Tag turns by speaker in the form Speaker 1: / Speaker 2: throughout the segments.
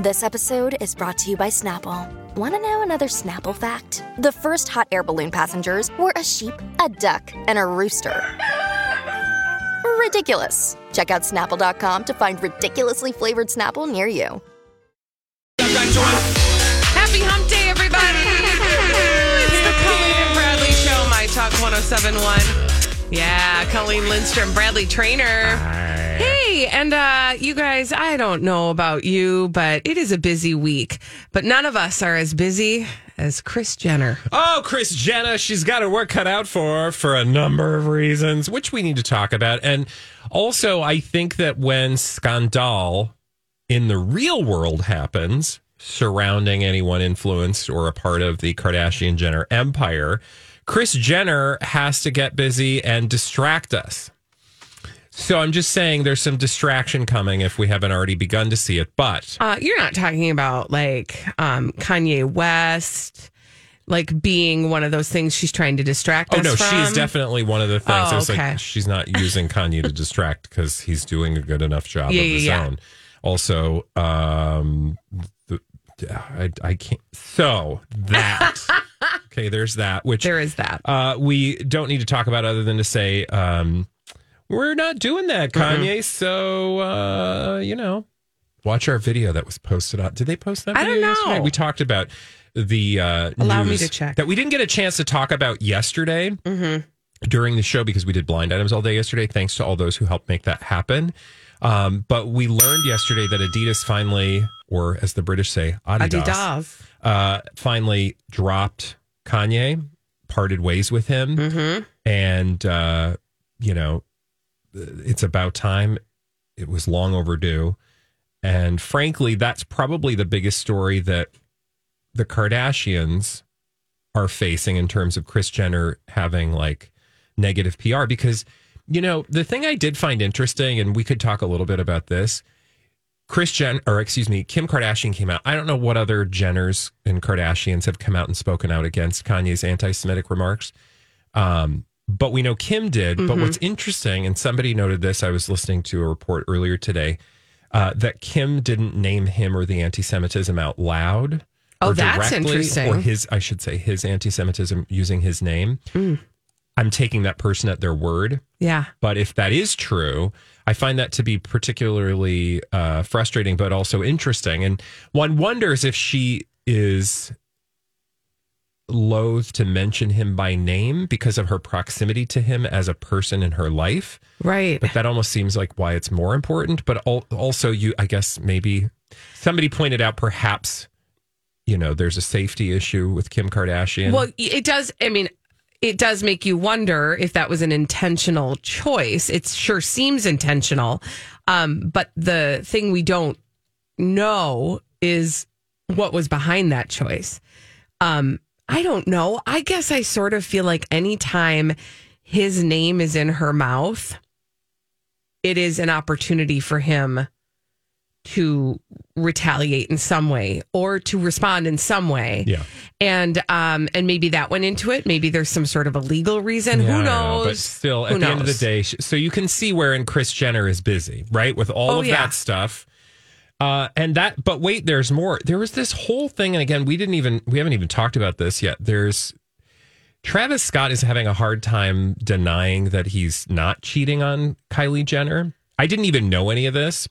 Speaker 1: This episode is brought to you by Snapple. Want to know another Snapple fact? The first hot air balloon passengers were a sheep, a duck, and a rooster. Ridiculous. Check out snapple.com to find ridiculously flavored Snapple near you.
Speaker 2: Happy hump day, everybody! It's the Colleen and Bradley Show, My Talk 1071. Yeah, Colleen Lindstrom, Bradley Traynor. Hey, and uh, you guys, I don't know about you, but it is a busy week. But none of us are as busy as Kris Jenner.
Speaker 3: Oh, Kris Jenner, she's got her work cut out for her for a number of reasons, which we need to talk about. And also, I think that when scandal in the real world happens surrounding anyone influenced or a part of the Kardashian Jenner empire, Kris Jenner has to get busy and distract us. So I'm just saying there's some distraction coming if we haven't already begun to see it. But
Speaker 2: Uh, you're not talking about like um, Kanye West, like being one of those things she's trying to distract
Speaker 3: oh no,
Speaker 2: from.
Speaker 3: she's definitely one of the things.
Speaker 2: Oh, okay.
Speaker 3: like she's not using Kanye to distract because he's doing a good enough job
Speaker 2: Yeah,
Speaker 3: of his
Speaker 2: yeah.
Speaker 3: own. Also, um, the, I, I can't. So that okay, there's that. Which
Speaker 2: There is that.
Speaker 3: uh, we don't need to talk about other than to say um, we're not doing that, Kanye. So uh, you know, watch our video that was posted on. Did they post that?
Speaker 2: I
Speaker 3: Video
Speaker 2: don't
Speaker 3: yesterday?
Speaker 2: know.
Speaker 3: We talked about the uh,
Speaker 2: Allow me to check.
Speaker 3: that we didn't get a chance to talk about yesterday
Speaker 2: Mm-hmm.
Speaker 3: during the show because we did blind items all day yesterday. Thanks to all those who helped make that happen. Um, but we learned yesterday that Adidas finally, or as the British say, Adidas,
Speaker 2: Adidas.
Speaker 3: uh, finally dropped Kanye, parted ways with him,
Speaker 2: Mm-hmm.
Speaker 3: and uh, you know, it's about time. It was long overdue, and frankly, that's probably the biggest story that the Kardashians are facing in terms of Kris Jenner having like negative PR because you know the thing I did find interesting, and we could talk a little bit about this. Kris Jen, or excuse me, Kim Kardashian came out. I don't know what other Jenners and Kardashians have come out and spoken out against Kanye's anti-Semitic remarks. Um, but we know Kim did. But what's interesting, and somebody noted this, I was listening to a report earlier today uh, that Kim didn't name him or the anti-Semitism out loud.
Speaker 2: Oh,
Speaker 3: or
Speaker 2: that's
Speaker 3: directly,
Speaker 2: interesting.
Speaker 3: Or his, I should say, his anti-Semitism using his name. I'm taking that person at their word.
Speaker 2: Yeah.
Speaker 3: But if that is true, I find that to be particularly uh, frustrating, but also interesting. And one wonders if she is loath to mention him by name because of her proximity to him as a person in her life.
Speaker 2: Right.
Speaker 3: But that almost seems like why it's more important. But also, you, I guess maybe somebody pointed out perhaps, you know, there's a safety issue with Kim Kardashian.
Speaker 2: Well, it does. I mean, it does make you wonder if that was an intentional choice. It sure seems intentional. Um, but the thing we don't know is what was behind that choice. Um, I don't know. I guess I sort of feel like anytime his name is in her mouth, it is an opportunity for him to retaliate in some way or to respond in some way
Speaker 3: yeah.
Speaker 2: and um and maybe that went into it maybe there's some sort of a legal reason
Speaker 3: Yeah,
Speaker 2: who
Speaker 3: don't know,
Speaker 2: knows
Speaker 3: but still, at
Speaker 2: Who
Speaker 3: the end of the day, so you can see wherein Kris Jenner is busy, right, with all
Speaker 2: Oh,
Speaker 3: of
Speaker 2: yeah.
Speaker 3: that stuff. Uh, and that, but wait, there's more. There was this whole thing, and again, we didn't even, we haven't even talked about this yet. There's Travis Scott is having a hard time denying that he's not cheating on Kylie Jenner. I didn't even know any of this.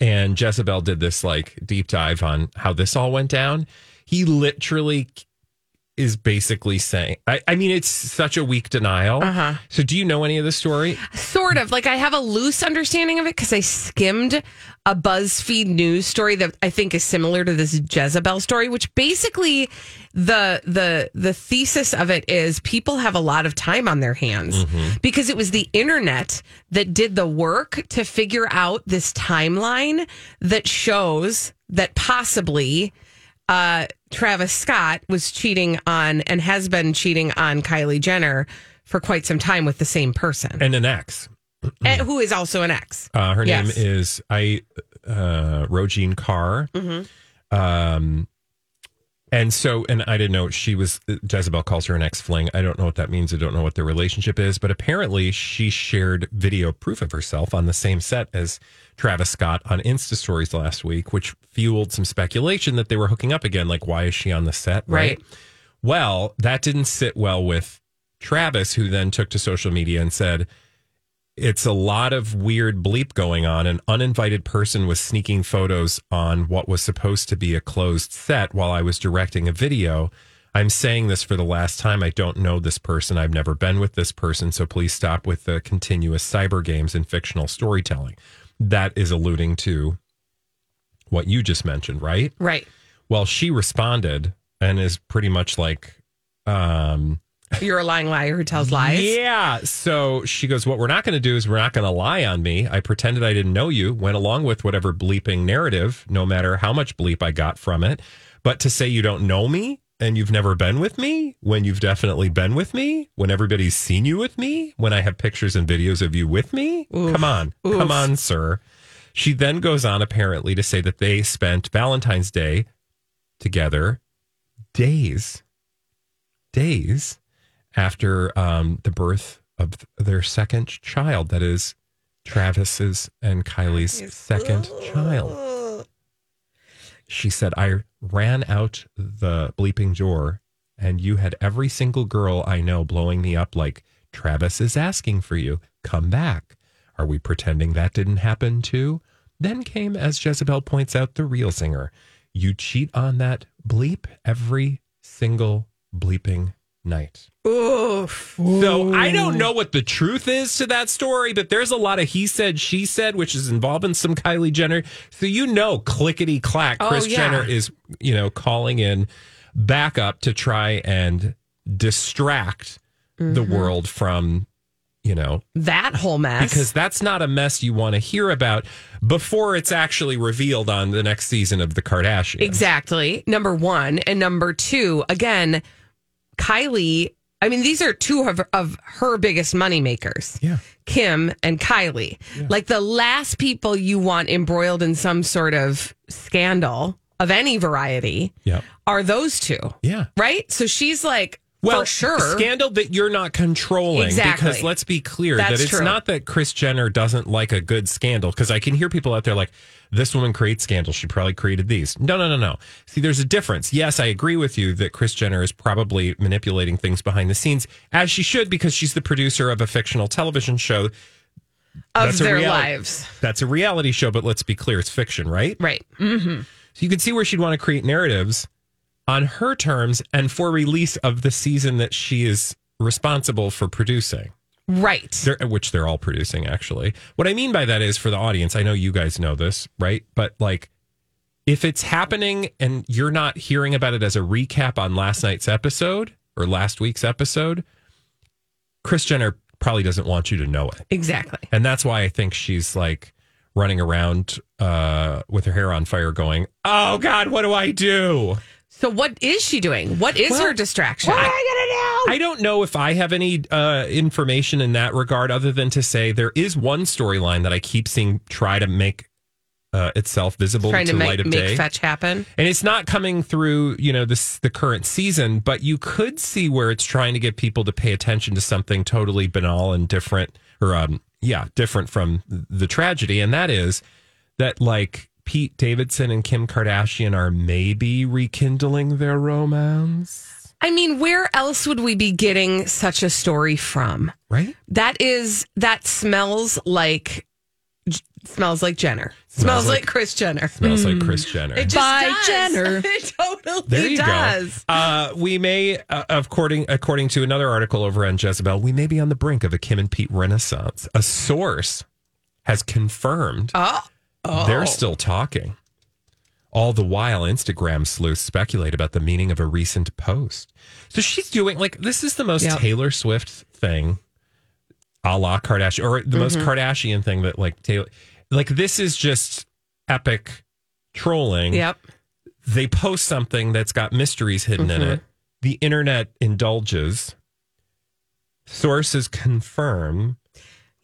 Speaker 3: And Jezebel did this like deep dive on how this all went down. He literally is basically saying, I, I mean, it's such a weak denial. Uh-huh. So, do you know any of the story?
Speaker 2: Sort of. Like I have a loose understanding of it because I skimmed a BuzzFeed news story that I think is similar to this Jezebel story, which basically the the the thesis of it is people have a lot of time on their hands because it was the internet that did the work to figure out this timeline that shows that possibly uh, Travis Scott was cheating on and has been cheating on Kylie Jenner for quite some time with the same person,
Speaker 3: And an ex.
Speaker 2: and who is also an ex.
Speaker 3: Uh, her
Speaker 2: Yes.
Speaker 3: name is I uh, Rojean Kar.
Speaker 2: Mm-hmm.
Speaker 3: Um, and so, and I didn't know she was Jezebel calls her an ex fling. I don't know what that means. I don't know what their relationship is, but apparently she shared video proof of herself on the same set as Travis Scott on Insta stories last week, which fueled some speculation that they were hooking up again. Like, why is she on the set?
Speaker 2: Right.
Speaker 3: Well, that didn't sit well with Travis, who then took to social media and said, it's a lot of weird bleep going on. An uninvited person was sneaking photos on what was supposed to be a closed set while I was directing a video. I'm saying this for the last time. I don't know this person. I've never been with this person. So please stop with the continuous cyber games and fictional storytelling. That is alluding to what you just mentioned, right?
Speaker 2: Right.
Speaker 3: Well, she responded and is pretty much like, um,
Speaker 2: You're a lying liar who tells lies.
Speaker 3: yeah. So she goes, What we're not going to do is we're not going to lie on me. I pretended I didn't know you, went along with whatever bleeping narrative, no matter how much bleep I got from it. But to say you don't know me and you've never been with me? When you've definitely been with me, when everybody's seen you with me, when I have pictures and videos of you with me, come on, come on, sir. She then goes on apparently to say that they spent Valentine's Day together days, days after um, the birth of their second child. That is Travis's and Kylie's second child. She said, I ran out the bleeping door, and you had every single girl I know blowing me up like, Travis is asking for you. Come back. Are we pretending that didn't happen too? Then came, as Jezebel points out, the real singer. You cheat on that bleep every single bleeping night.
Speaker 2: Oof.
Speaker 3: So I don't know what the truth is to that story, but there's a lot of he said, she said, which is involving some Kylie Jenner. So you know, clickety clack,
Speaker 2: Oh,
Speaker 3: Kris
Speaker 2: yeah.
Speaker 3: Jenner is, you know, calling in backup to try and distract the
Speaker 2: Mm-hmm.
Speaker 3: world from, you know,
Speaker 2: That whole mess.
Speaker 3: because that's not a mess you want to hear about before it's actually revealed on the next season of the Kardashians.
Speaker 2: Exactly. Number one. And number two, again, Kylie, I mean, these are two of, of her biggest money makers.
Speaker 3: Yeah.
Speaker 2: Kim and Kylie. Like the last people you want embroiled in some sort of scandal of any variety
Speaker 3: Yeah.
Speaker 2: are those two.
Speaker 3: Yeah.
Speaker 2: Right? So she's like,
Speaker 3: Well,
Speaker 2: for sure.
Speaker 3: scandal that you're not controlling.
Speaker 2: Exactly.
Speaker 3: Because let's be clear
Speaker 2: That's
Speaker 3: that it's
Speaker 2: true.
Speaker 3: not that Kris Jenner doesn't like a good scandal. Because I can hear people out there like, this woman creates scandals. She probably created these. No, no, no, no. See, there's a difference. Yes, I agree with you that Kris Jenner is probably manipulating things behind the scenes, as she should, because she's the producer of a fictional television show.
Speaker 2: of
Speaker 3: That's
Speaker 2: their
Speaker 3: reality-
Speaker 2: lives.
Speaker 3: That's a reality show, but let's be clear, it's fiction, right?
Speaker 2: Right. Mm-hmm.
Speaker 3: So you can see where she'd want to create narratives on her terms and for release of the season that she is responsible for producing,
Speaker 2: Right.
Speaker 3: they're, which they're all producing, actually. What I mean by that is for the audience, I know you guys know this, right? But like, if it's happening and you're not hearing about it as a recap on last night's episode or last week's episode, Kris Jenner probably doesn't want you to know it.
Speaker 2: Exactly.
Speaker 3: And that's why I think she's like running around uh, with her hair on fire going, Oh God, what do I do?
Speaker 2: So what is she doing? What is her distraction?
Speaker 3: I don't know if I have any uh, information in that regard other than to say there is one storyline that I keep seeing try to make uh, itself visible
Speaker 2: Trying
Speaker 3: to,
Speaker 2: to
Speaker 3: light
Speaker 2: make,
Speaker 3: of
Speaker 2: make
Speaker 3: day.
Speaker 2: fetch happen.
Speaker 3: And it's not coming through, you know, this the current season, but you could see where it's trying to get people to pay attention to something totally banal and different, or um, yeah, different from the tragedy, and that is that like Pete Davidson and Kim Kardashian are maybe rekindling their romance,
Speaker 2: I mean, where else would we be getting such a story from?
Speaker 3: right?
Speaker 2: That is that smells like smells like Jenner. Smells,
Speaker 3: Smells
Speaker 2: like,
Speaker 3: like-
Speaker 2: Kris Jenner.
Speaker 3: Smells like Kris Jenner.
Speaker 2: It just
Speaker 4: By
Speaker 2: does.
Speaker 4: Jenner.
Speaker 2: it totally totally
Speaker 3: There you
Speaker 2: does.
Speaker 3: go. Uh, we may, uh, according according to another article over on Jezebel, we may be on the brink of a Kim and Pete renaissance. A source has confirmed
Speaker 2: Oh.
Speaker 3: They're still talking. All the while, Instagram sleuths speculate about the meaning of a recent post. So she's doing like this is the most
Speaker 2: Yep.
Speaker 3: Taylor Swift thing, a la Kardashian, or the most
Speaker 2: Mm-hmm.
Speaker 3: Kardashian thing that like Taylor, like this is just epic trolling
Speaker 2: Yep.
Speaker 3: they post something that's got mysteries hidden in
Speaker 2: Mm-hmm.
Speaker 3: it. The internet indulges. Sources confirm.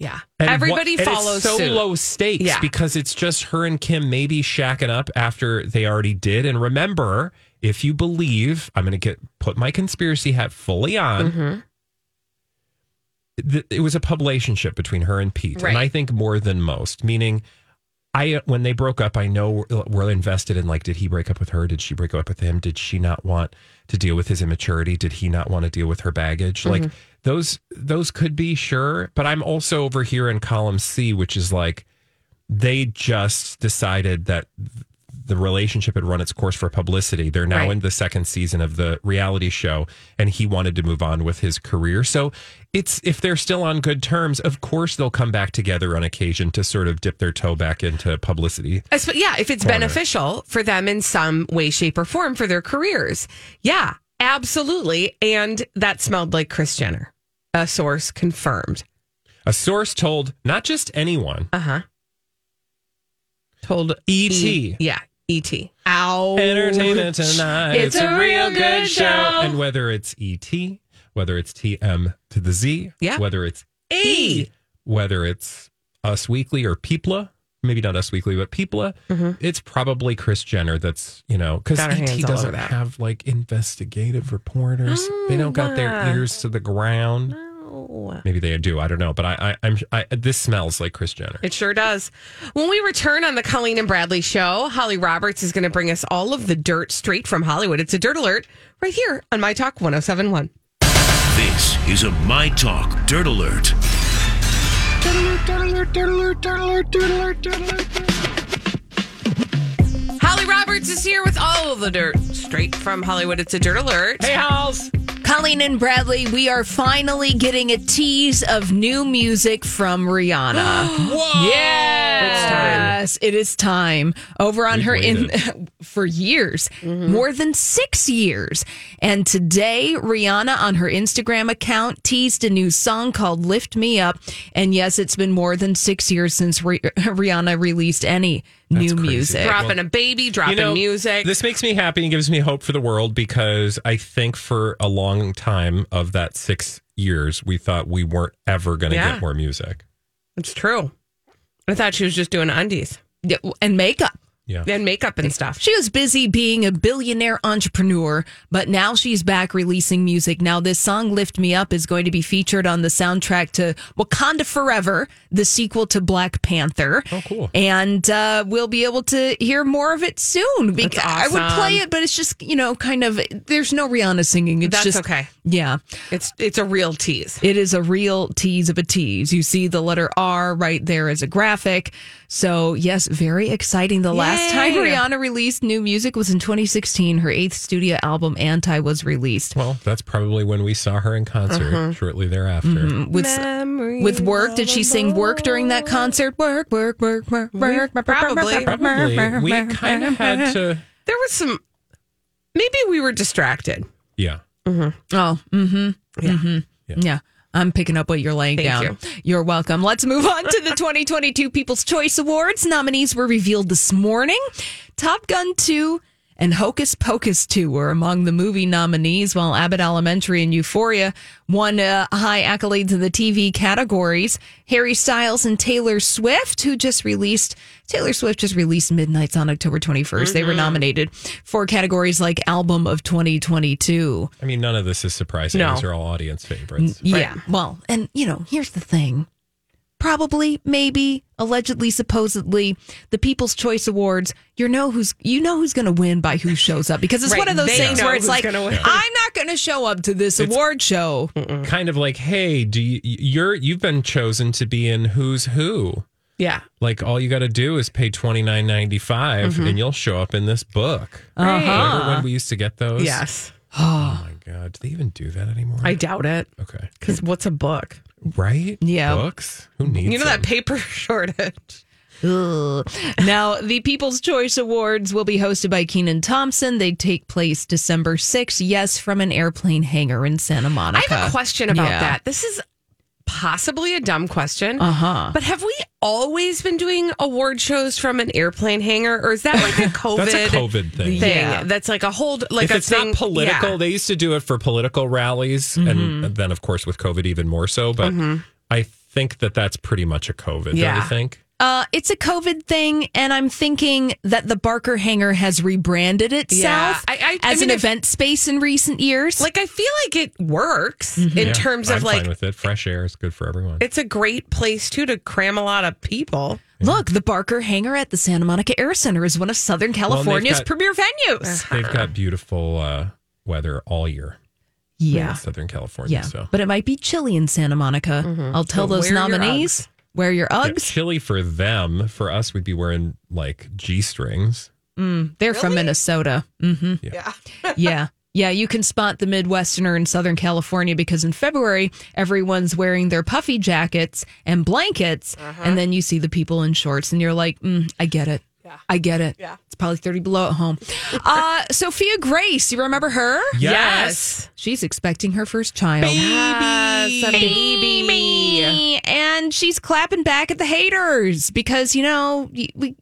Speaker 2: Yeah.
Speaker 3: And
Speaker 2: Everybody
Speaker 3: what-
Speaker 2: follows
Speaker 3: it's so
Speaker 2: suit.
Speaker 3: low stakes
Speaker 2: Yeah.
Speaker 3: because it's just her and Kim maybe shacking up after they already did. And remember, if you believe, I'm going to get put my conspiracy hat fully on.
Speaker 2: Mm-hmm.
Speaker 3: th- it was a publicationship between her and Pete,
Speaker 2: Right.
Speaker 3: and I think more than most. Meaning, I when they broke up, I know we're, we're invested in like, did he break up with her? Did she break up with him? Did she not want to deal with his immaturity? Did he not want to deal with her baggage? Like mm-hmm. those those could be sure, but I'm also over here in column C, which is like they just decided that the relationship had run its course for publicity. They're now
Speaker 2: Right.
Speaker 3: in the second season of the reality show, and he wanted to move on with his career. So it's if they're still on good terms, of course they'll come back together on occasion to sort of dip their toe back into publicity.
Speaker 2: Yeah, if it's
Speaker 3: Corner.
Speaker 2: beneficial for them in some way, shape, or form for their careers. Yeah, absolutely. And that smelled like Kris Jenner. A source confirmed.
Speaker 3: A source told not just anyone,
Speaker 2: Uh huh. Told
Speaker 3: E.T.
Speaker 2: Yeah, E.T. Ow.
Speaker 3: Entertainment tonight.
Speaker 2: It's a real good show.
Speaker 3: And whether it's ET, whether it's TM to the Z,
Speaker 2: Yeah.
Speaker 3: whether it's
Speaker 2: E.
Speaker 3: whether it's Us Weekly or Peepla, maybe not Us Weekly, but Peepla, it's probably Kris Jenner that's, you know, because
Speaker 2: Mm-hmm.
Speaker 3: ET doesn't have like investigative reporters. they don't got their ears to the ground.
Speaker 2: Oh.
Speaker 3: Maybe they do. I don't know. But I, I I'm I, this smells like Kris Jenner.
Speaker 2: It sure does. When we return on the Colleen and Bradley show, Holly Roberts is going to bring us all of the dirt straight from Hollywood. It's a dirt alert right here on My Talk 1071.
Speaker 4: This is a My Talk Dirt Alert.
Speaker 2: Holly Roberts is here with all of the dirt straight from Hollywood. It's a dirt alert.
Speaker 3: Hey, Halls.
Speaker 5: Colleen and Bradley, we are finally getting a tease of new music from Rihanna.
Speaker 3: Whoa.
Speaker 5: yes, it is time. Over on
Speaker 3: We've
Speaker 5: her in for years, more than six years. And today, Rihanna on her Instagram account teased a new song called "Lift Me Up." And yes, it's been more than six years since Ri- Rihanna released any new music.
Speaker 2: Dropping a baby, dropping music.
Speaker 3: This makes me happy and gives me hope for the world because I think for a long time of that six years, we thought we weren't ever going to
Speaker 2: Yeah.
Speaker 3: get more music.
Speaker 2: it's true. I thought she was just doing undies
Speaker 5: Yeah, and makeup.
Speaker 3: Yeah.
Speaker 2: and makeup and stuff.
Speaker 5: She was busy being a billionaire entrepreneur, but now she's back releasing music. Now, this song, Lift Me Up, is going to be featured on the soundtrack to Wakanda Forever, the sequel to Black Panther.
Speaker 3: Oh, cool.
Speaker 5: And uh, we'll be able to hear more of it soon. Bec-
Speaker 2: That's
Speaker 5: I would play it, but it's just, you know, kind of, there's no Rihanna singing. It's
Speaker 2: That's
Speaker 5: just,
Speaker 2: okay.
Speaker 5: Yeah.
Speaker 2: It's it's a real tease.
Speaker 5: It is a real tease of a tease. You see the letter R right there as a graphic. So, yes, very exciting. The last time Rihanna released new music was in 2016. Her eighth studio album, Anti, was released.
Speaker 3: Well, that's probably when we saw her in concert
Speaker 2: Uh-huh.
Speaker 3: shortly thereafter.
Speaker 2: Mm-hmm.
Speaker 5: With,
Speaker 2: Memories
Speaker 5: with work, did she sing work during that concert? Work, work, work, work, work.
Speaker 2: Probably.
Speaker 3: Probably. We kind of had to.
Speaker 2: There was some. Maybe we were distracted.
Speaker 3: Yeah.
Speaker 5: Oh, mm-hmm.
Speaker 2: Yeah.
Speaker 5: Yeah. I'm picking up what you're laying
Speaker 2: Thank
Speaker 5: down.
Speaker 2: you.
Speaker 5: You're welcome. Let's move on to the 2022 People's Choice Awards. Nominees were revealed this morning. Top Gun 2 and Hocus Pocus 2 were among the movie nominees, while Abbott Elementary and Euphoria won uh, high accolades in the TV categories. Harry Styles and Taylor Swift, who just released, Taylor Swift just released Midnights on October 21st. They were nominated for categories like Album of 2022.
Speaker 3: I mean, none of this is surprising.
Speaker 2: No.
Speaker 3: These are all audience favorites.
Speaker 5: Yeah. Well, and you know, here's the thing. Probably, maybe, allegedly, supposedly, the People's Choice Awards. You know who's you know who's going to win by who shows up because it's
Speaker 2: Right,
Speaker 5: one of those
Speaker 2: they
Speaker 5: things where it's like. I'm not going to show up to this award show.
Speaker 3: Kind of like, hey, do you, you're you've been chosen to be in Who's Who?
Speaker 2: Yeah.
Speaker 3: Like all you got to do is pay twenty nine ninety five,
Speaker 2: Mm-hmm.
Speaker 3: and you'll show up in this book. Remember when we used to get those?
Speaker 2: Yes.
Speaker 3: Oh my god, do they even do that anymore?
Speaker 2: I doubt it.
Speaker 3: okay,
Speaker 2: Because what's a book?
Speaker 3: Right?
Speaker 5: Yeah.
Speaker 3: books. Who needs
Speaker 2: You know that paper shortage.
Speaker 5: Ugh. Now, the People's Choice Awards will be hosted by Kenan Thompson. They take place December 6th. Yes, from an airplane hangar in Santa Monica.
Speaker 2: I have a question about
Speaker 5: Yeah.
Speaker 2: that. This is possibly a dumb question.
Speaker 5: Uh huh.
Speaker 2: But have we always been doing award shows from an airplane hangar, or is that like a COVID,
Speaker 3: That's a COVID thing.
Speaker 2: thing?
Speaker 5: Yeah.
Speaker 2: That's like a hold, like
Speaker 3: if
Speaker 2: a
Speaker 3: it's
Speaker 2: thing.
Speaker 3: not political,
Speaker 2: yeah.
Speaker 3: they used to do it for political rallies,
Speaker 2: Mm-hmm.
Speaker 3: and then of course with COVID even more so. But I think that that's pretty much a COVID. Don't
Speaker 2: Yeah.
Speaker 3: you think?
Speaker 5: Uh, it's a COVID thing, and I'm thinking that the Barker Hangar has rebranded itself
Speaker 2: Yeah. I- I- I
Speaker 5: as
Speaker 2: mean,
Speaker 5: an
Speaker 2: if-
Speaker 5: event space in recent years.
Speaker 2: Like I feel like it works
Speaker 5: Mm-hmm.
Speaker 2: in
Speaker 3: Yeah,
Speaker 2: terms
Speaker 3: I'm
Speaker 2: of like
Speaker 3: with it. Fresh air is good for everyone.
Speaker 2: it's a great place too to cram a lot of people.
Speaker 5: Look, the Barker Hangar at the Santa Monica Air Center is one of Southern California's
Speaker 3: got-
Speaker 5: premier venues.
Speaker 3: They've got beautiful uh, weather all year
Speaker 5: Yeah.
Speaker 3: Southern California.
Speaker 5: Yeah.
Speaker 3: So
Speaker 5: But it might be chilly in Santa Monica. I'll tell
Speaker 2: So
Speaker 5: those nominees wear your
Speaker 3: Yeah,
Speaker 5: Uggs.
Speaker 3: chilly for them. For us, we'd be wearing like g strings.
Speaker 5: They're from Minnesota. hmm
Speaker 2: Yeah.
Speaker 5: Yeah. Yeah, you can spot the Midwesterner in Southern California because in February, everyone's wearing their puffy jackets and blankets. And then you see the people in shorts, and you're like, mm, I get it. Yeah. I get it.
Speaker 2: Yeah.
Speaker 5: It's probably 30 below at home. uh, Sophia Grace, you remember her?
Speaker 2: Yes.
Speaker 5: She's expecting her first child.
Speaker 2: Yes, a baby me.
Speaker 5: And she's clapping back at the haters because, you know, we.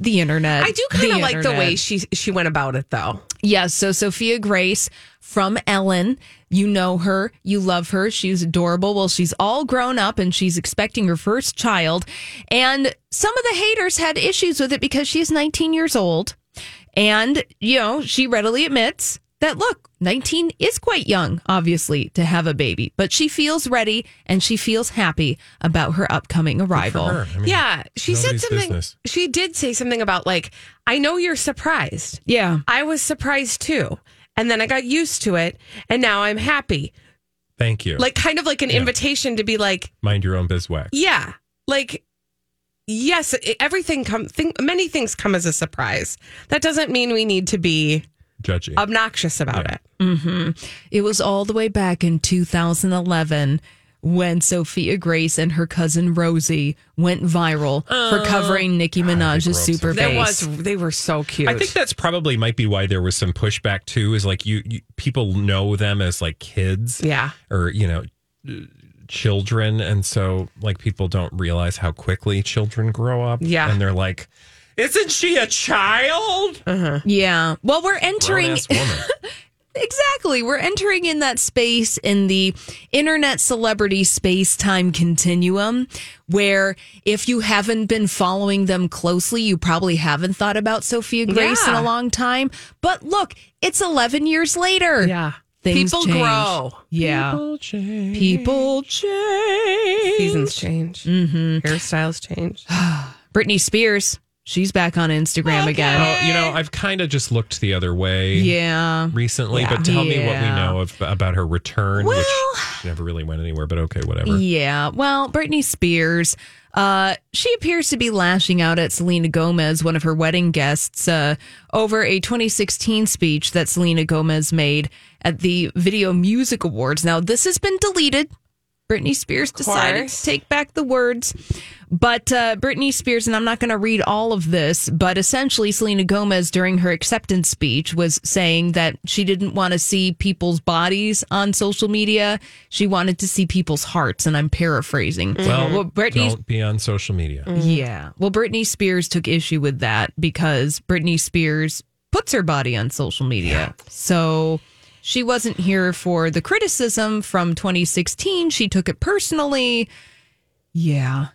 Speaker 5: The internet.
Speaker 2: I do kind of like the way she she went about it though.
Speaker 5: Yes. So Sophia Grace from Ellen, you know her, you love her. She's adorable. Well, she's all grown up and she's expecting her first child. And some of the haters had issues with it because she's 19 years old. And, you know, she readily admits that, look, 19 is quite young, obviously, to have a baby, but she feels ready and she feels happy about her upcoming arrival.
Speaker 3: For her. I mean,
Speaker 2: Yeah, she said something.
Speaker 3: business.
Speaker 2: She did say something about like, I know you're surprised.
Speaker 5: Yeah.
Speaker 2: I was surprised too, and then I got used to it, and now I'm happy.
Speaker 3: Thank you.
Speaker 2: Like kind of like an invitation to be like,
Speaker 3: Mind your own beeswax.
Speaker 2: yeah, like. Yes, everything come. Think, many things come as a surprise. That doesn't mean we need to be
Speaker 3: Judging.
Speaker 2: obnoxious about
Speaker 3: Yeah.
Speaker 2: it.
Speaker 5: It was all the way back in 2011 when Sophia Grace and her cousin Rosie went viral for covering Nicki Minaj's
Speaker 3: grew
Speaker 5: super
Speaker 2: There
Speaker 5: bass.
Speaker 2: was. They were so cute.
Speaker 3: I think that's probably might be why there was some pushback too. Is like you, you people know them as like kids,
Speaker 2: Yeah.
Speaker 3: or you know, uh, children, and so like people don't realize how quickly children grow up.
Speaker 2: Yeah.
Speaker 3: and they're like, "Isn't she a child?"
Speaker 5: yeah. Well, we're entering exactly. We're entering in that space in the internet celebrity space time continuum where if you haven't been following them closely, you probably haven't thought about Sophia Grace in a long time. But look, it's 11 years later.
Speaker 2: Yeah.
Speaker 5: Things
Speaker 2: People
Speaker 5: change.
Speaker 2: grow.
Speaker 5: Yeah.
Speaker 3: People change.
Speaker 5: People change.
Speaker 2: Seasons change. Mm-hmm. Hairstyles change.
Speaker 5: Britney Spears, she's back on Instagram again.
Speaker 3: Oh, you know, I've kind of just looked the other way.
Speaker 5: Yeah.
Speaker 3: Recently, but tell me what we know of, about her return,
Speaker 5: Well-
Speaker 3: which never really went anywhere. But okay, whatever.
Speaker 5: Yeah. Well, Britney Spears, uh, she appears to be lashing out at Selena Gomez, one of her wedding guests, uh, over a 2016 speech that Selena Gomez made at the Video Music Awards. Now, this has been deleted. Britney Spears decided to take back the words. But uh, Britney Spears, and I'm not going to read all of this, but essentially, Selena Gomez during her acceptance speech was saying that she didn't want to see people's bodies on social media. She wanted to see people's hearts. And I'm paraphrasing.
Speaker 3: Well,
Speaker 5: Britney.
Speaker 3: don't be on social media.
Speaker 5: Yeah. Well, Britney Spears took issue with that because Britney Spears puts her body on social media. So she wasn't here for the criticism from 2016. She took it personally. Yeah.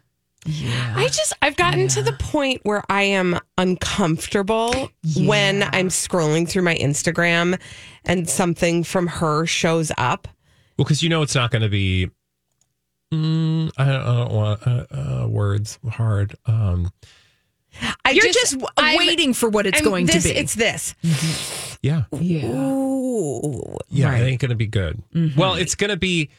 Speaker 5: Yeah.
Speaker 2: I just I've gotten to the point where I am uncomfortable when I'm scrolling through my Instagram and something from her shows up.
Speaker 3: Well, because you know it's not going to be. Mm, I, don't, I don't want uh, uh, words hard. Um,
Speaker 2: I
Speaker 5: You're just, w
Speaker 2: I'm-
Speaker 5: waiting for what it's
Speaker 2: I'm
Speaker 5: going
Speaker 2: this,
Speaker 5: to be.
Speaker 2: It's this. Mm-hmm.
Speaker 3: yeah,
Speaker 5: yeah.
Speaker 2: Ooh.
Speaker 3: yeah,
Speaker 5: Right.
Speaker 3: it ain't going to be good. Mm-hmm. Well, it's going to be.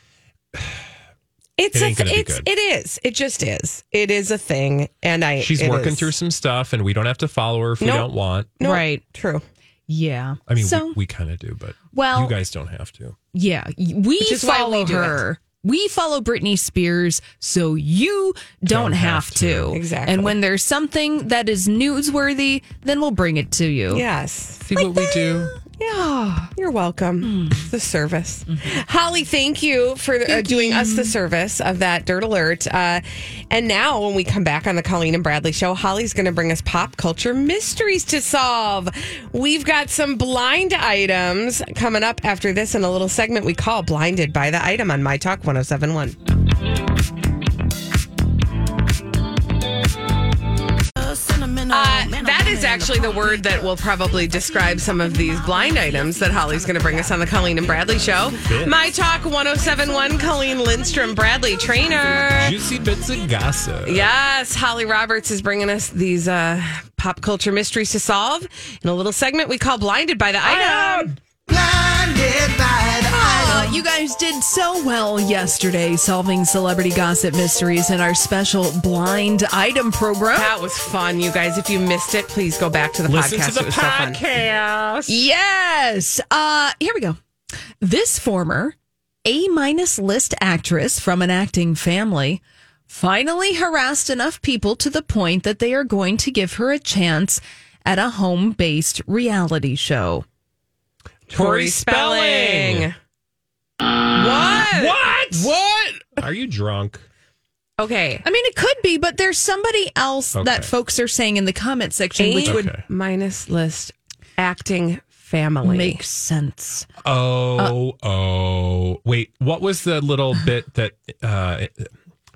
Speaker 2: It's
Speaker 3: It
Speaker 2: a
Speaker 3: ain't
Speaker 2: it's
Speaker 3: good.
Speaker 2: it is. It just is. It is a thing, and I.
Speaker 3: She's
Speaker 2: it
Speaker 3: working
Speaker 2: is.
Speaker 3: through some stuff, and we don't have to follow her if we don't want.
Speaker 2: No,
Speaker 5: Right.
Speaker 2: True.
Speaker 5: Yeah.
Speaker 3: I mean,
Speaker 5: so
Speaker 3: we, we kind of do, but
Speaker 5: Well-
Speaker 3: you guys don't have to.
Speaker 5: yeah, we
Speaker 2: Which is why
Speaker 5: follow
Speaker 2: we do
Speaker 5: her. We follow Britney Spears, so you don't,
Speaker 3: Don't
Speaker 5: have,
Speaker 3: have
Speaker 5: to.
Speaker 3: to.
Speaker 2: Exactly.
Speaker 5: And when there's something that is newsworthy, then we'll bring it to you.
Speaker 2: Yes.
Speaker 3: See what we do.
Speaker 2: Yeah, you're welcome.
Speaker 5: Hmm.
Speaker 2: The service.
Speaker 5: Mm-hmm.
Speaker 2: Holly, thank you for uh, doing us the service of that dirt alert. Uh, and now, when we come back on the Colleen and Bradley show, Holly's going to bring us pop culture mysteries to solve. We've got some blind items coming up after this in a little segment we call Blinded by the Item on My Talk 1071. Uh, that is actually the word that will probably describe some of these blind items that Holly's going to bring us on the Colleen and Bradley show. My Talk 1071, Colleen Lindstrom, Bradley Traynor.
Speaker 3: Juicy bits of gossip.
Speaker 2: Yes, Holly Roberts is bringing us these uh, pop culture mysteries to solve in a little segment we call Blinded by the Item.
Speaker 5: Uh, you guys did so well yesterday solving celebrity gossip mysteries in our special blind item program.
Speaker 2: That was fun, you guys. If you missed it, please go back to the
Speaker 3: Listen
Speaker 2: podcast.
Speaker 3: to the
Speaker 2: it was so fun.
Speaker 3: podcast.
Speaker 5: Yes. Uh, here we go. This former A minus list actress from an acting family finally harassed enough people to the point that they are going to give her a chance at a home based reality show.
Speaker 2: Tori Spelling. What?
Speaker 3: What? What? Are you drunk?
Speaker 2: Okay.
Speaker 5: I mean, it could be, but there's somebody else
Speaker 3: Okay.
Speaker 5: that folks are saying in the comment section, which would
Speaker 3: Okay.
Speaker 2: minus list acting family.
Speaker 5: make sense.
Speaker 3: Oh, oh. Wait, what was the little bit that uh,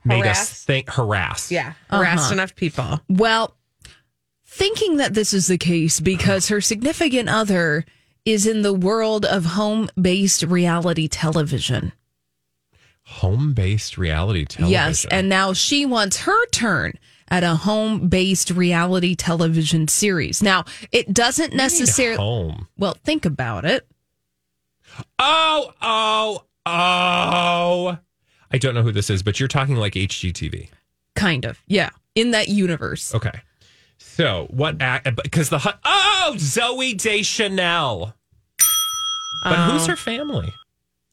Speaker 3: made us
Speaker 2: Harass?
Speaker 3: think harass?
Speaker 2: yeah, harassed enough people.
Speaker 5: Well, thinking that this is the case because her significant other is in the world of home based reality television.
Speaker 3: Home based reality television.
Speaker 5: Yes. And now she wants her turn at a home based reality television series. Now, it doesn't necessarily.
Speaker 3: home.
Speaker 5: Well, think about it.
Speaker 3: Oh, oh, oh. I don't know who this is, but you're talking like HGTV.
Speaker 5: Kind of. Yeah. In that universe.
Speaker 3: Okay. So what act? Because the hu- oh Zooey Deschanel. But who's her family?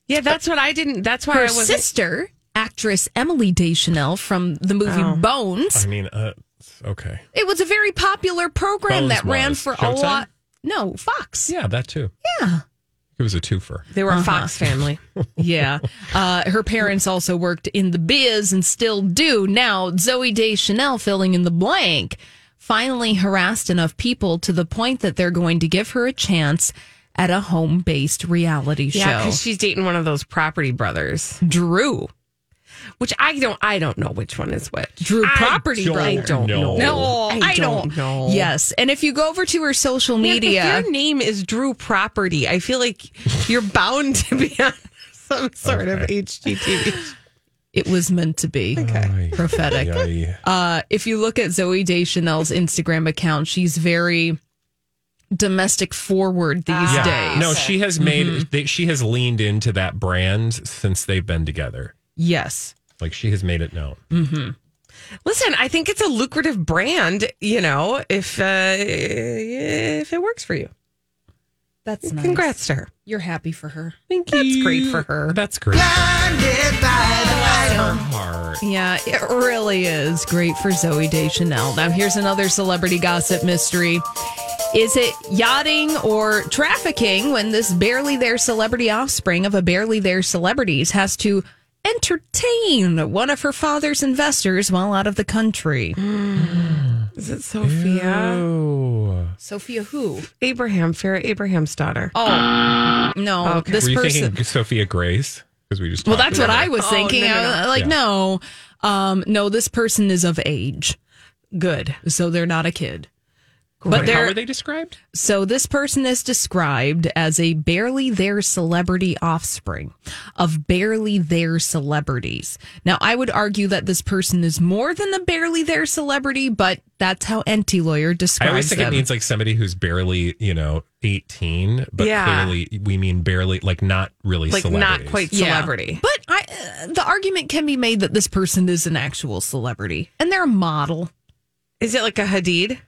Speaker 2: Yeah, that's what I didn't. That's why I
Speaker 5: Her
Speaker 2: was
Speaker 5: sister, actress Emily Deschanel from the movie
Speaker 2: Oh.
Speaker 5: Bones.
Speaker 3: I mean, uh, okay.
Speaker 5: It was a very popular program
Speaker 3: Bones
Speaker 5: that ran
Speaker 3: was.
Speaker 5: for a lot. No, Fox.
Speaker 3: Yeah, that too.
Speaker 5: Yeah.
Speaker 3: It was a twofer.
Speaker 2: They were a Fox family.
Speaker 5: Yeah. Uh, her parents also worked in the biz and still do. Now, Zooey Deschanel, filling in the blank, finally harassed enough people to the point that they're going to give her a chance at a home based reality show.
Speaker 2: Yeah,
Speaker 5: show.
Speaker 2: because she's dating one of those property brothers,
Speaker 5: Drew.
Speaker 2: which I don't. I don't know which one is which.
Speaker 5: Drew Property
Speaker 3: don't
Speaker 5: Brother.
Speaker 2: I don't know.
Speaker 5: No,
Speaker 2: I
Speaker 5: I,
Speaker 2: don't
Speaker 5: don't
Speaker 2: know.
Speaker 5: Yes. And if you go over to her social
Speaker 2: Man,
Speaker 5: media,
Speaker 2: if your name is Drew Property, I feel like you're bound to be on some sort of HGTV.
Speaker 5: It was meant to be
Speaker 3: Ay,
Speaker 5: prophetic. Uh, if you look at Zooey Deschanel's Instagram account, she's very domestic forward these
Speaker 3: Yeah.
Speaker 5: days.
Speaker 3: No, she has made
Speaker 5: Mm-hmm.
Speaker 3: they, she has leaned into that brand since they've been together.
Speaker 5: Yes.
Speaker 3: Like she has made it known.
Speaker 2: Listen, I think it's a lucrative brand. You know, if uh, if it works for you,
Speaker 5: That's nice.
Speaker 2: congrats to her.
Speaker 5: You're happy for her.
Speaker 2: Thank you. That's great for her.
Speaker 3: That's great. Her heart.
Speaker 5: Yeah, it really is great for Zooey Deschanel. Now, here's another celebrity gossip mystery. Is it yachting or trafficking when this barely there celebrity offspring of a barely there celebrities has to entertain one of her father's investors while out of the country? Mm.
Speaker 2: Is it Sophia?
Speaker 3: Oh.
Speaker 5: Sophia who?
Speaker 2: Abraham, Farrah Abraham's daughter.
Speaker 5: Oh, no.
Speaker 2: Okay.
Speaker 5: This
Speaker 3: Were you
Speaker 5: person.
Speaker 3: thinking Sophia Grace? Because we just
Speaker 5: Well, that's what
Speaker 3: about
Speaker 5: I was
Speaker 2: Oh,
Speaker 5: thinking.
Speaker 2: no, no,
Speaker 5: I-
Speaker 2: no.
Speaker 5: like,
Speaker 3: Yeah.
Speaker 5: no. Um, no, this person is of age.
Speaker 2: Good.
Speaker 5: So they're not a kid.
Speaker 3: But
Speaker 5: But
Speaker 3: how
Speaker 5: they're
Speaker 3: they described?
Speaker 5: So this person is described as a barely there celebrity offspring of barely there celebrities. Now, I would argue that this person is more than a barely there celebrity, but that's how Enty Lawyer
Speaker 3: I
Speaker 5: describes
Speaker 3: always think
Speaker 5: them.
Speaker 3: it means like somebody who's barely, you know, 18, but
Speaker 2: Yeah.
Speaker 3: clearly we mean barely, like not really
Speaker 2: Like not quite
Speaker 5: Yeah.
Speaker 2: celebrity.
Speaker 5: But I, uh, the argument can be made that this person is an actual celebrity and they're a model.
Speaker 2: Is it like a Hadid?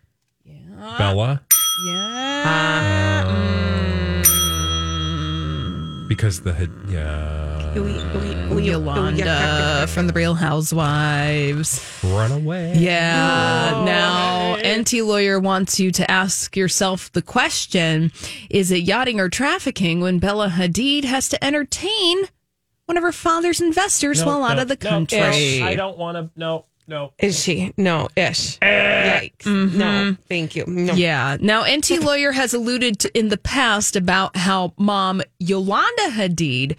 Speaker 3: Bella,
Speaker 5: Yeah.
Speaker 3: Uh, because the had- yeah
Speaker 5: Yolanda from the Real Housewives.
Speaker 3: run away.
Speaker 5: Yeah. Now, Enty Lawyer wants you to ask yourself the question Is it yachting or trafficking when Bella Hadid has to entertain one of her father's investors while out of the country?
Speaker 3: I don't want to. No, no.
Speaker 2: Is she? No, ish. Yikes. No, mm-hmm. thank you. No.
Speaker 5: Yeah. Now, Enty Lawyer has alluded to, in the past about how mom Yolanda Hadid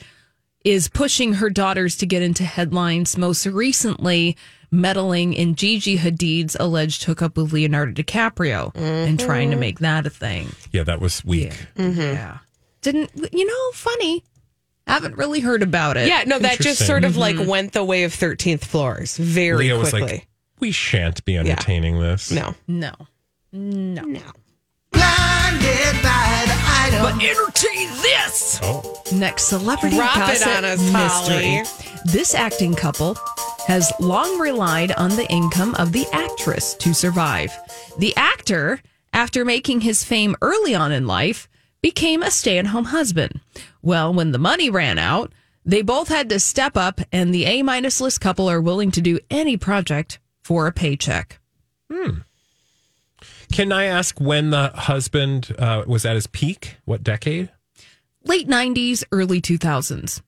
Speaker 5: is pushing her daughters to get into headlines, most recently meddling in Gigi Hadid's alleged hookup with Leonardo DiCaprio and trying to mm-hmm. make that a thing.
Speaker 3: Yeah, that was weak.
Speaker 5: Yeah. Mm-hmm. Didn't, you know, funny. Haven't really heard about it.
Speaker 2: Yeah, no, that just sort of like mm-hmm. went the way of 13th floors very
Speaker 3: Leo was
Speaker 2: quickly.
Speaker 3: like, "We shan't be entertaining this."
Speaker 2: no.
Speaker 5: No. No.
Speaker 2: But entertain this.
Speaker 3: Oh,
Speaker 5: Next celebrity
Speaker 2: Drop it
Speaker 5: gossip
Speaker 2: on us,
Speaker 5: mystery.
Speaker 2: Holly.
Speaker 5: This acting couple has long relied on the income of the actress to survive. The actor, after making his fame early on in life, became a stay-at-home husband. Well, when the money ran out, they both had to step up, and the A-minus list couple are willing to do any project for a paycheck. Hmm.
Speaker 3: can I ask when the husband uh, was at his peak? What decade?
Speaker 5: Late 90s, early 2000s.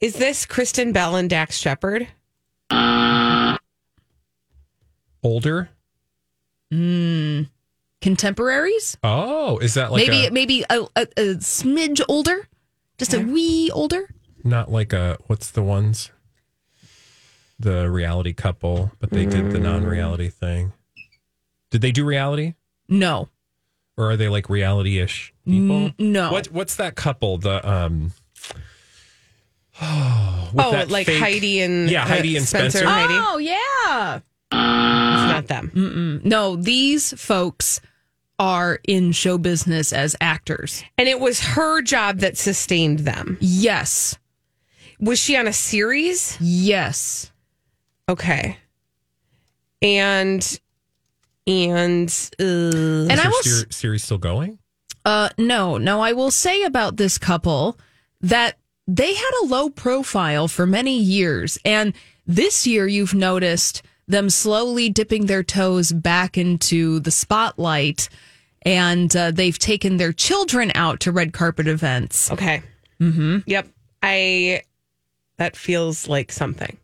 Speaker 2: Is this Kristen Bell and Dax Shepard?
Speaker 3: Older?
Speaker 5: Contemporaries?
Speaker 3: Oh, is that like
Speaker 5: maybe
Speaker 3: a,
Speaker 5: maybe a, a, a smidge older, just a wee older.
Speaker 3: not like a what's the ones? The reality couple, but they did the non-reality thing. Did they do reality,
Speaker 5: No,
Speaker 3: or are they like reality-ish people?
Speaker 5: no.
Speaker 3: What What's that couple? The um. Oh,
Speaker 2: oh, like
Speaker 3: fake-
Speaker 2: Heidi and
Speaker 3: yeah, Heidi and Spencer.
Speaker 2: and Heidi.
Speaker 5: Oh yeah.
Speaker 2: It's not them.
Speaker 5: No, these folks are in show business as actors.
Speaker 2: And it was her job that sustained them.
Speaker 5: Yes,
Speaker 2: Was she on a series?
Speaker 5: yes.
Speaker 2: Okay. And and uh,
Speaker 5: And I
Speaker 3: her
Speaker 5: will.
Speaker 3: ser- series still going?
Speaker 5: Uh, no, no. I will say about this couple that they had a low profile for many years, and this year you've noticed them slowly dipping their toes back into the spotlight, and uh, they've taken their children out to red carpet events.
Speaker 2: okay. Mm-hmm. Yep. I that feels like something.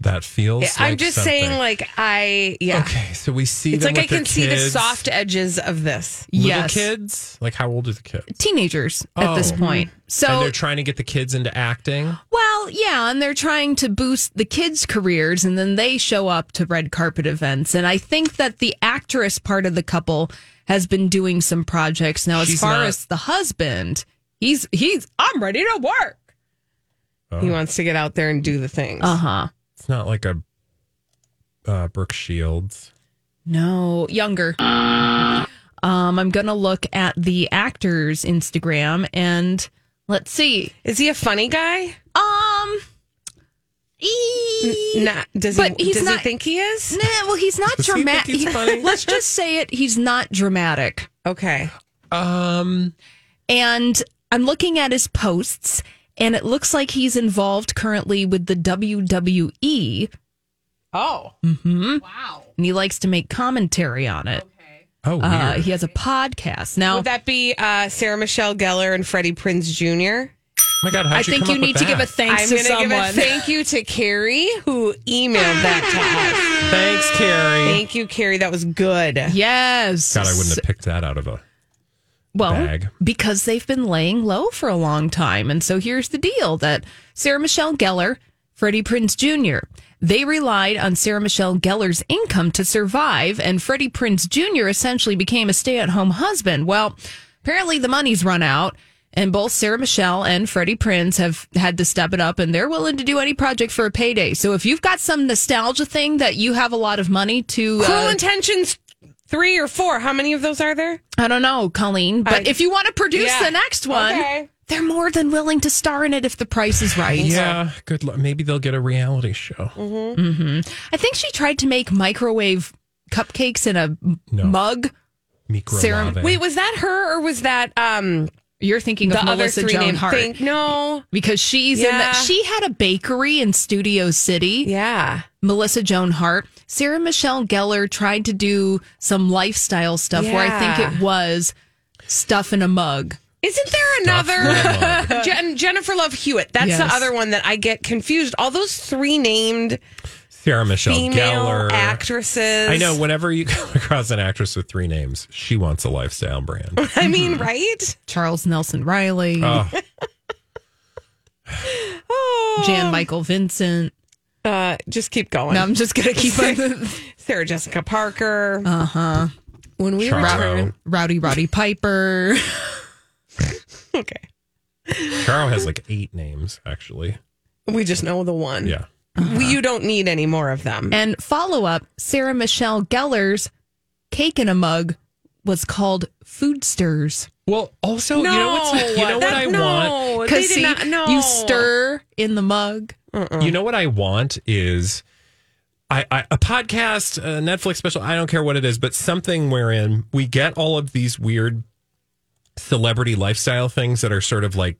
Speaker 3: That feels.
Speaker 2: I'm
Speaker 3: like
Speaker 2: just
Speaker 3: something.
Speaker 2: saying, like I yeah.
Speaker 3: Okay, so we see
Speaker 2: It's
Speaker 3: them
Speaker 2: like I
Speaker 3: with their
Speaker 2: can see the soft edges of this.
Speaker 3: Little
Speaker 5: Yes.
Speaker 3: kids. Like how old are the kids?
Speaker 5: Teenagers at this
Speaker 3: Oh.
Speaker 5: point.
Speaker 3: and
Speaker 5: So
Speaker 3: they're trying to get the kids into acting.
Speaker 5: Well, yeah, and they're trying to boost the kids' careers, and then they show up to red carpet events. And I think that the actress part of the couple has been doing some projects now. As far
Speaker 3: not-
Speaker 5: as the husband, he's he's I'm ready to work.
Speaker 2: He wants to get out there and do the things.
Speaker 5: Uh huh.
Speaker 3: It's not like a uh, Brooke Shields.
Speaker 5: No, younger. Um, I'm gonna look at the actor's Instagram and let's see.
Speaker 2: Is he a funny guy?
Speaker 5: Um, e-
Speaker 2: Not does
Speaker 5: But
Speaker 2: he
Speaker 5: he's
Speaker 2: does
Speaker 5: not-
Speaker 2: he think he is?
Speaker 5: Nah, well, he's not
Speaker 3: Does he think
Speaker 5: dramatic. Let's just say it. He's not dramatic.
Speaker 2: Okay.
Speaker 3: Um,
Speaker 5: And I'm looking at his posts, and it looks like he's involved currently with the WWE,
Speaker 2: Oh. Mm-hmm. Wow.
Speaker 5: And he likes to make commentary on it.
Speaker 3: Oh, weird.
Speaker 5: Uh, he has a podcast now.
Speaker 2: Would that be uh, Sarah Michelle Gellar and Freddie Prinze Jr.?
Speaker 3: oh my God, how'd
Speaker 5: I
Speaker 3: you
Speaker 5: think
Speaker 3: come
Speaker 5: you
Speaker 3: up
Speaker 5: need
Speaker 3: with
Speaker 5: to give a thanks
Speaker 2: I'm
Speaker 5: to
Speaker 2: going to give
Speaker 5: someone.
Speaker 2: a thank you to Carrie who emailed that to us.
Speaker 3: Thanks, Carrie.
Speaker 2: Thank you, Carrie. That was good.
Speaker 5: yes.
Speaker 3: God, I wouldn't have picked that out of a.
Speaker 5: Well,
Speaker 3: bag.
Speaker 5: because they've been laying low for a long time. And so here's the deal that Sarah Michelle Gellar, Freddie Prinze Jr., they relied on Sarah Michelle Gellar's income to survive, and Freddie Prinze Jr. essentially became a stay at home husband. Well, apparently the money's run out, and both Sarah Michelle and Freddie Prinze have had to step it up, and they're willing to do any project for a payday. So if you've got some nostalgia thing that you have a lot of money to.
Speaker 2: Cruel
Speaker 5: uh,
Speaker 2: Intentions three or four. How many of those are there?
Speaker 5: I don't know, Colleen, but
Speaker 2: I-
Speaker 5: if you want to produce
Speaker 2: Yeah.
Speaker 5: the next one,
Speaker 2: Okay.
Speaker 5: They're more than willing to star in it if the price is right.
Speaker 3: Yeah, good luck. Maybe they'll get a reality show.
Speaker 5: I think she tried to make microwave cupcakes in a
Speaker 3: No.
Speaker 5: mug.
Speaker 3: Micro
Speaker 5: Sarah-
Speaker 2: Wait, was that her or was that um
Speaker 5: You're thinking
Speaker 2: the
Speaker 5: of
Speaker 2: other
Speaker 5: Melissa
Speaker 2: three
Speaker 5: Joan
Speaker 2: named
Speaker 5: Hart
Speaker 2: thing? No.
Speaker 5: because she's in
Speaker 2: Yeah.
Speaker 5: the, she had a bakery in Studio City.
Speaker 2: Yeah.
Speaker 5: Melissa Joan Hart. Sarah Michelle Gellar tried to do some lifestyle stuff where I think it was stuff in a mug.
Speaker 2: Isn't there another Jen, Jennifer Love Hewitt? That's
Speaker 5: Yes.
Speaker 2: the other one that I get confused. All those three named
Speaker 3: Sarah Michelle
Speaker 2: female
Speaker 3: Gellar.
Speaker 2: actresses.
Speaker 3: I know whenever you come across an actress with three names, she wants a lifestyle brand.
Speaker 2: I mean, right?
Speaker 5: Charles Nelson Reilly,
Speaker 3: Oh,
Speaker 5: Jan Michael Vincent.
Speaker 2: Uh, just keep going.
Speaker 5: No, I'm just gonna keep on.
Speaker 2: Sarah Jessica Parker.
Speaker 5: Uh huh.
Speaker 2: when we
Speaker 3: Charo.
Speaker 2: return.
Speaker 5: Rowdy Roddy Piper.
Speaker 2: Okay.
Speaker 3: Charo has like eight names, actually.
Speaker 2: We just know the one.
Speaker 3: Yeah.
Speaker 2: We, you don't need any more of them.
Speaker 5: And follow up, Sarah Michelle Gellar's cake in a mug was called Food Stirs.
Speaker 3: Well, also, you know what's, you know what I
Speaker 2: no,
Speaker 3: want?
Speaker 2: they
Speaker 5: Because
Speaker 2: did
Speaker 5: see,
Speaker 2: not- no.
Speaker 5: you stir in the mug.
Speaker 3: You know what I want is I, I a podcast, a Netflix special. I don't care what it is, but something wherein we get all of these weird celebrity lifestyle things that are sort of like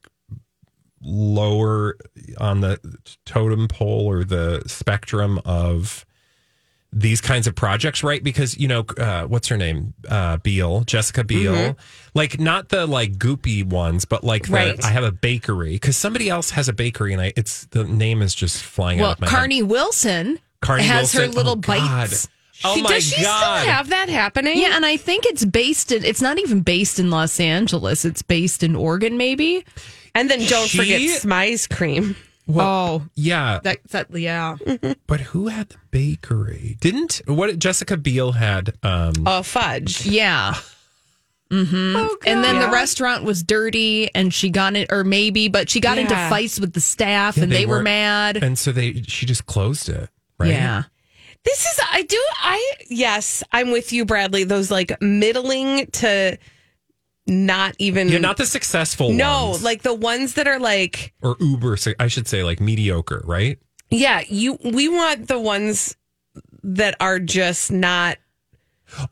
Speaker 3: lower on the totem pole or the spectrum of these kinds of projects, right? Because you know, uh, what's her name? Uh, Biel, Jessica Biel. Like not the like goopy ones, but like the
Speaker 2: Right.
Speaker 3: I have a bakery because somebody else has a bakery, and I it's the name is just flying
Speaker 5: Well,
Speaker 3: out of my head.
Speaker 5: Carnie Wilson
Speaker 3: Carnie
Speaker 5: has her little
Speaker 3: Oh, God.
Speaker 5: Bites.
Speaker 3: Oh
Speaker 2: She-
Speaker 3: my
Speaker 2: does she
Speaker 3: god!
Speaker 2: still have that happening?
Speaker 5: Yeah, and I think it's based in, it's not even based in Los Angeles. It's based in Oregon, maybe.
Speaker 2: And then don't
Speaker 3: She-
Speaker 2: forget Smize cream.
Speaker 5: oh,
Speaker 3: yeah,
Speaker 5: that, that, yeah.
Speaker 3: but who had the bakery? Didn't what Jessica Biel had? Um,
Speaker 2: Oh, fudge.
Speaker 5: Yeah. hmm and then the restaurant was dirty and she got it, or maybe, but she got into fights with the staff
Speaker 3: yeah,
Speaker 5: and they, were
Speaker 3: weren't-
Speaker 5: mad.
Speaker 3: and so they she just closed it. Right?
Speaker 5: Yeah.
Speaker 2: This is I do I yes, I'm with you, Bradley. Those like middling to not even
Speaker 3: You're not the successful
Speaker 2: No,
Speaker 3: ones.
Speaker 2: like the ones that are like
Speaker 3: or uber I should say like mediocre, right?
Speaker 2: yeah, you we want the ones that are just not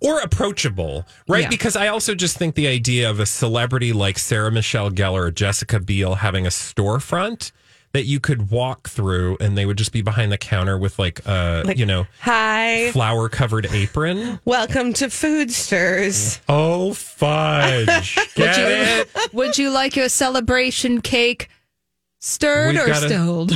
Speaker 3: or approachable, right?
Speaker 5: Yeah.
Speaker 3: Because I also just think the idea of a celebrity like Sarah Michelle Gellar or Jessica Biel having a storefront that you could walk through and they would just be behind the counter with like a
Speaker 2: Like-
Speaker 3: you know
Speaker 2: hi.
Speaker 3: flower covered apron.
Speaker 2: Welcome to Food Stirs.
Speaker 3: Oh fudge! Get it?
Speaker 5: Would you like your celebration cake stirred
Speaker 3: We've
Speaker 5: or
Speaker 3: got a-
Speaker 5: stilled?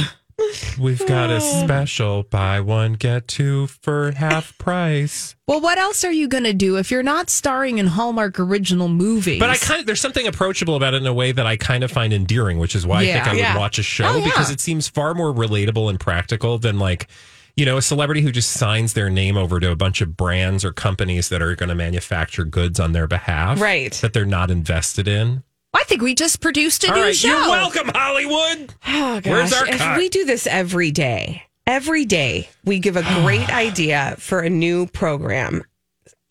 Speaker 3: We've got a oh. special buy one get two for half price.
Speaker 5: Well, what else are you going to do if you're not starring in Hallmark original movies?
Speaker 3: But I kind of there's something approachable about it in a way that I kind of find endearing, which is why I think
Speaker 5: Yeah.
Speaker 3: I would watch a show
Speaker 5: Oh, yeah.
Speaker 3: because it seems far more relatable and practical than like you know a celebrity who just signs their name over to a bunch of brands or companies that are going to manufacture goods on their behalf,
Speaker 2: Right.
Speaker 3: That they're not invested in.
Speaker 5: I think we just produced a
Speaker 3: All
Speaker 5: new
Speaker 3: right,
Speaker 5: show.
Speaker 3: you're welcome, Hollywood.
Speaker 2: Oh gosh.
Speaker 3: Where's our
Speaker 2: if
Speaker 3: cut?
Speaker 2: we do this every day, every day we give a great idea for a new program.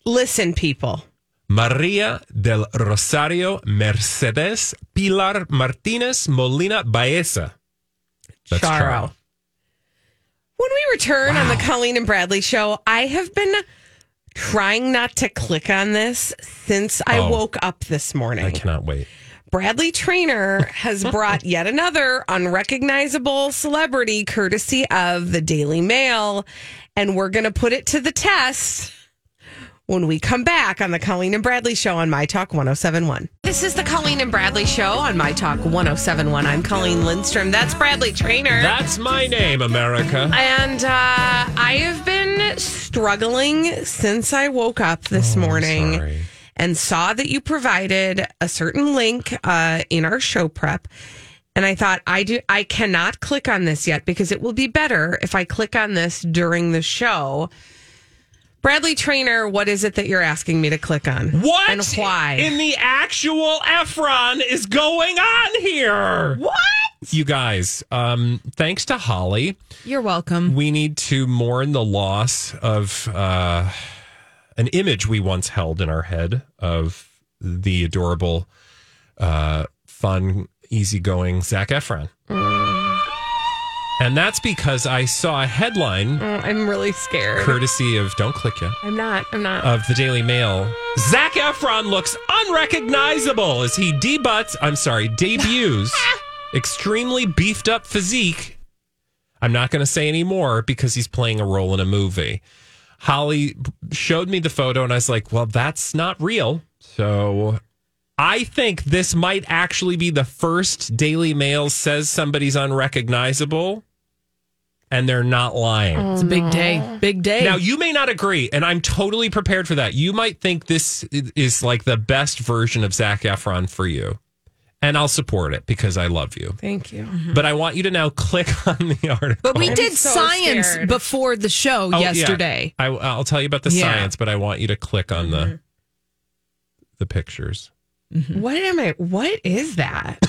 Speaker 2: Listen, people.
Speaker 3: Maria del Rosario Mercedes Pilar Martinez Molina Baeza. That's
Speaker 2: Charo.
Speaker 3: Charo.
Speaker 2: When we return on the Colleen and Bradley show, I have been trying not to click on this since I
Speaker 3: Oh.
Speaker 2: woke up this morning.
Speaker 3: I cannot wait.
Speaker 2: Bradley Traynor has brought yet another unrecognizable celebrity courtesy of the Daily Mail, and we're going to put it to the test when we come back on the Colleen and Bradley Show on My Talk 1071. This is the Colleen and Bradley Show on My Talk 1071. I'm Colleen Lindstrom. That's Bradley Traynor.
Speaker 3: That's my name, America.
Speaker 2: and uh, I have been struggling since I woke up this
Speaker 3: Oh, I'm
Speaker 2: morning
Speaker 3: sorry.
Speaker 2: And saw that you provided a certain link uh, in our show prep. And I thought I do I cannot click on this yet because it will be better if I click on this during the show. Bradley Traynor, what is it that you're asking me to click on?
Speaker 3: What
Speaker 2: and why?
Speaker 3: in the actual Efron is going on here?
Speaker 2: what?
Speaker 3: You guys, um, thanks to Holly,
Speaker 5: You're welcome.
Speaker 3: we need to mourn the loss of uh, an image we once held in our head of the adorable, uh, fun easygoing Zac Efron. And that's because I saw a headline
Speaker 2: Oh, I'm really scared.
Speaker 3: courtesy of Don't Click Yet
Speaker 2: I'm not. I'm not.
Speaker 3: of the Daily Mail. Zac Efron looks unrecognizable as he debuts, I'm sorry, debuts extremely beefed up physique. I'm not going to say any more because he's playing a role in a movie. Holly showed me the photo and I was like, well, that's not real. So I think this might actually be the first Daily Mail says somebody's unrecognizable and they're not lying.
Speaker 5: Oh, it's a big day. Big day.
Speaker 3: Now, you may not agree, and I'm totally prepared for that. You might think this is like the best version of Zac Efron for you. And I'll support it because I love you.
Speaker 2: Thank you. Mm-hmm.
Speaker 3: But I want you to now click on the article.
Speaker 5: but we did
Speaker 2: so
Speaker 5: science
Speaker 2: scared.
Speaker 5: before the show
Speaker 3: Oh, yeah.
Speaker 5: yesterday.
Speaker 3: I, I'll tell you about the
Speaker 5: Yeah.
Speaker 3: science, but I want you to click on the mm-hmm. the pictures. Mm-hmm.
Speaker 2: What am I? What is that?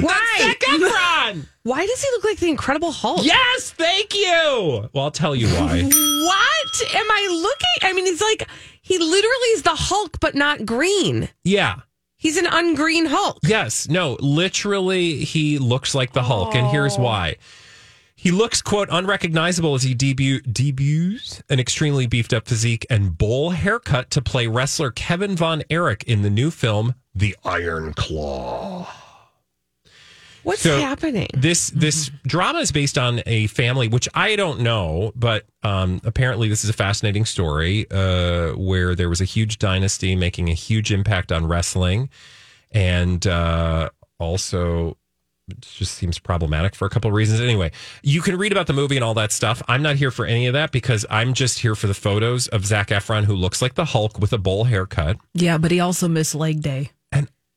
Speaker 2: Why?
Speaker 3: Zac Efron!
Speaker 2: Why does he look like the Incredible Hulk?
Speaker 3: yes, thank you. Well, I'll tell you why.
Speaker 2: What am I looking? I mean, he's like he literally is the Hulk, but not green.
Speaker 3: yeah.
Speaker 2: He's an ungreen Hulk.
Speaker 3: Yes, no, literally, he looks like the Hulk, and here's why. He looks, quote, unrecognizable as he debut, debuts an extremely beefed up physique and bowl haircut to play wrestler Kevin Von Erich in the new film, The Iron Claw.
Speaker 2: What's
Speaker 3: So-
Speaker 2: happening?
Speaker 3: This this drama is based on a family, which I don't know, but um, apparently this is a fascinating story uh, where there was a huge dynasty making a huge impact on wrestling, and uh, also it just seems problematic for a couple of reasons. Anyway, you can read about the movie and all that stuff. I'm not here for any of that because I'm just here for the photos of Zac Efron, who looks like the Hulk with a bowl haircut.
Speaker 5: Yeah, but he also missed leg day.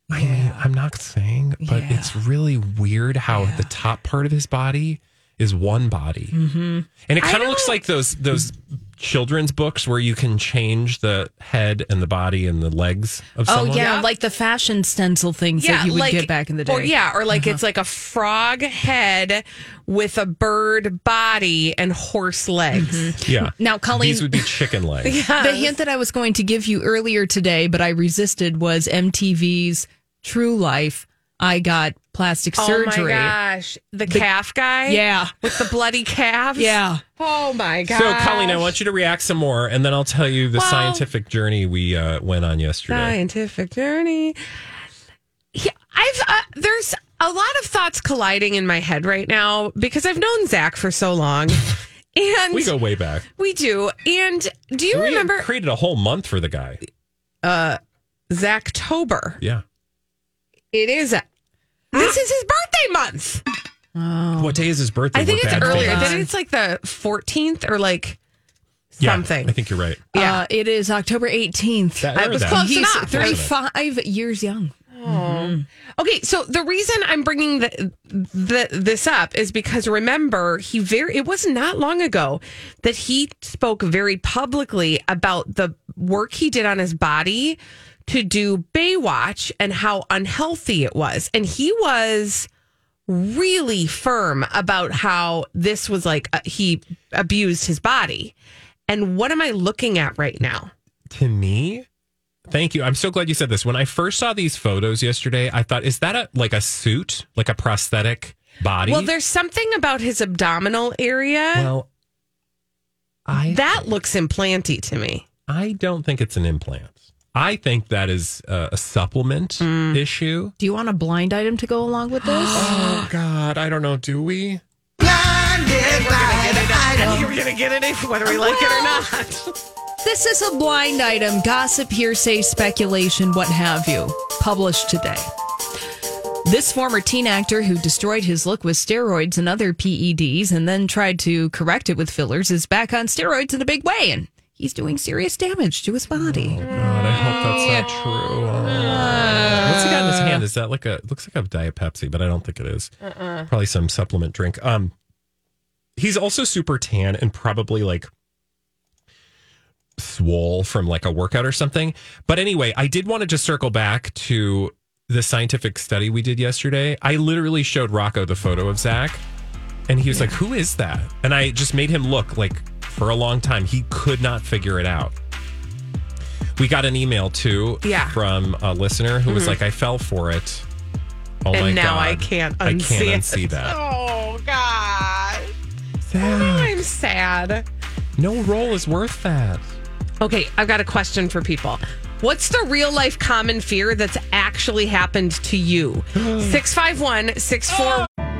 Speaker 3: And I mean, I'm not saying, but
Speaker 5: Yeah.
Speaker 3: it's really weird how the top part of his body is one body, mm-hmm. and it kind of looks like those those children's books where you can change the head and the body and the legs of someone.
Speaker 5: Oh
Speaker 3: someone.
Speaker 5: yeah, like the fashion stencil things that you would get back in the day.
Speaker 2: Or, yeah, or like it's like a frog head with a bird body and horse legs.
Speaker 3: yeah.
Speaker 5: Now, Colleen-
Speaker 3: these would be chicken legs.
Speaker 5: The hint that I was going to give you earlier today, but I resisted, was MTV's True Life. I got plastic surgery.
Speaker 2: Oh my gosh, the, calf guy.
Speaker 5: Yeah.
Speaker 2: with the bloody calves.
Speaker 5: Yeah.
Speaker 2: Oh my god.
Speaker 3: So, Colleen, I want you to react some more, and then I'll tell you the
Speaker 2: Well-
Speaker 3: scientific journey we uh, went on yesterday.
Speaker 2: scientific journey. Yeah, I've uh, there's a lot of thoughts colliding in my head right now because I've known Zac for so long, and
Speaker 3: We go way back.
Speaker 2: we do. And do you
Speaker 3: we
Speaker 2: remember
Speaker 3: created a whole month for the guy.
Speaker 2: Uh Zachtober?
Speaker 3: Yeah.
Speaker 2: It is. A, this is his birthday month.
Speaker 3: What day is his birthday?
Speaker 2: I think
Speaker 3: We're
Speaker 2: it's earlier.
Speaker 3: dates.
Speaker 2: I think it's like the 14th or like
Speaker 3: Yeah,
Speaker 2: something.
Speaker 3: I think you're right.
Speaker 2: Yeah.
Speaker 5: Uh, it is October 18th.
Speaker 3: That-
Speaker 2: I was
Speaker 3: that.
Speaker 2: close
Speaker 5: He's
Speaker 2: enough.
Speaker 5: 35 years young.
Speaker 2: Okay, so the reason I'm bringing the, the, this up is because remember he very it was not long ago that he spoke very publicly about the work he did on his body to do Baywatch and how unhealthy it was, and he was really firm about how this was like uh, he abused his body. And what am I looking at right now?
Speaker 3: To me, thank you. I'm so glad you said this. When I first saw these photos yesterday, I thought, is that a like a suit, like a prosthetic body?
Speaker 2: Well, there's something about his abdominal area.
Speaker 3: Well, I
Speaker 2: That looks implanty to me.
Speaker 3: I don't think it's an implant. I think that is a, a supplement
Speaker 2: Mm.
Speaker 3: issue.
Speaker 5: Do you want a blind item to go along with this?
Speaker 3: Oh God, I don't know. Do we? Blind item.
Speaker 2: You're gonna get it if whether we like it or not.
Speaker 5: This is a blind item, gossip, hearsay, speculation, what have you, published today. This former teen actor who destroyed his look with steroids and other PEDs and then tried to correct it with fillers is back on steroids in a big way and he's doing serious damage to his body.
Speaker 3: God, I hope that's not true. Oh. What's he got in his hand? Is that like a? Looks like a diet Pepsi, but I don't think it is. Probably some supplement drink. Um, he's also super tan and probably like swole from like a workout or something. But anyway, I did want to just circle back to the scientific study we did yesterday. I literally showed Rocco the photo of Zac, and he was like, "Who is that?" And I just made him look like for a long time he could not figure it out. We got an email too
Speaker 2: Yeah.
Speaker 3: from a listener who was mm-hmm. like, I fell for it Oh
Speaker 2: and
Speaker 3: my
Speaker 2: now
Speaker 3: God.
Speaker 2: I can't
Speaker 3: I can't
Speaker 2: it.
Speaker 3: unsee that.
Speaker 2: Oh God.
Speaker 3: Sad.
Speaker 2: Oh, I'm sad.
Speaker 3: No role is worth that.
Speaker 2: Okay, I've got a question for people. What's the real life common fear that's actually happened to you? 651 64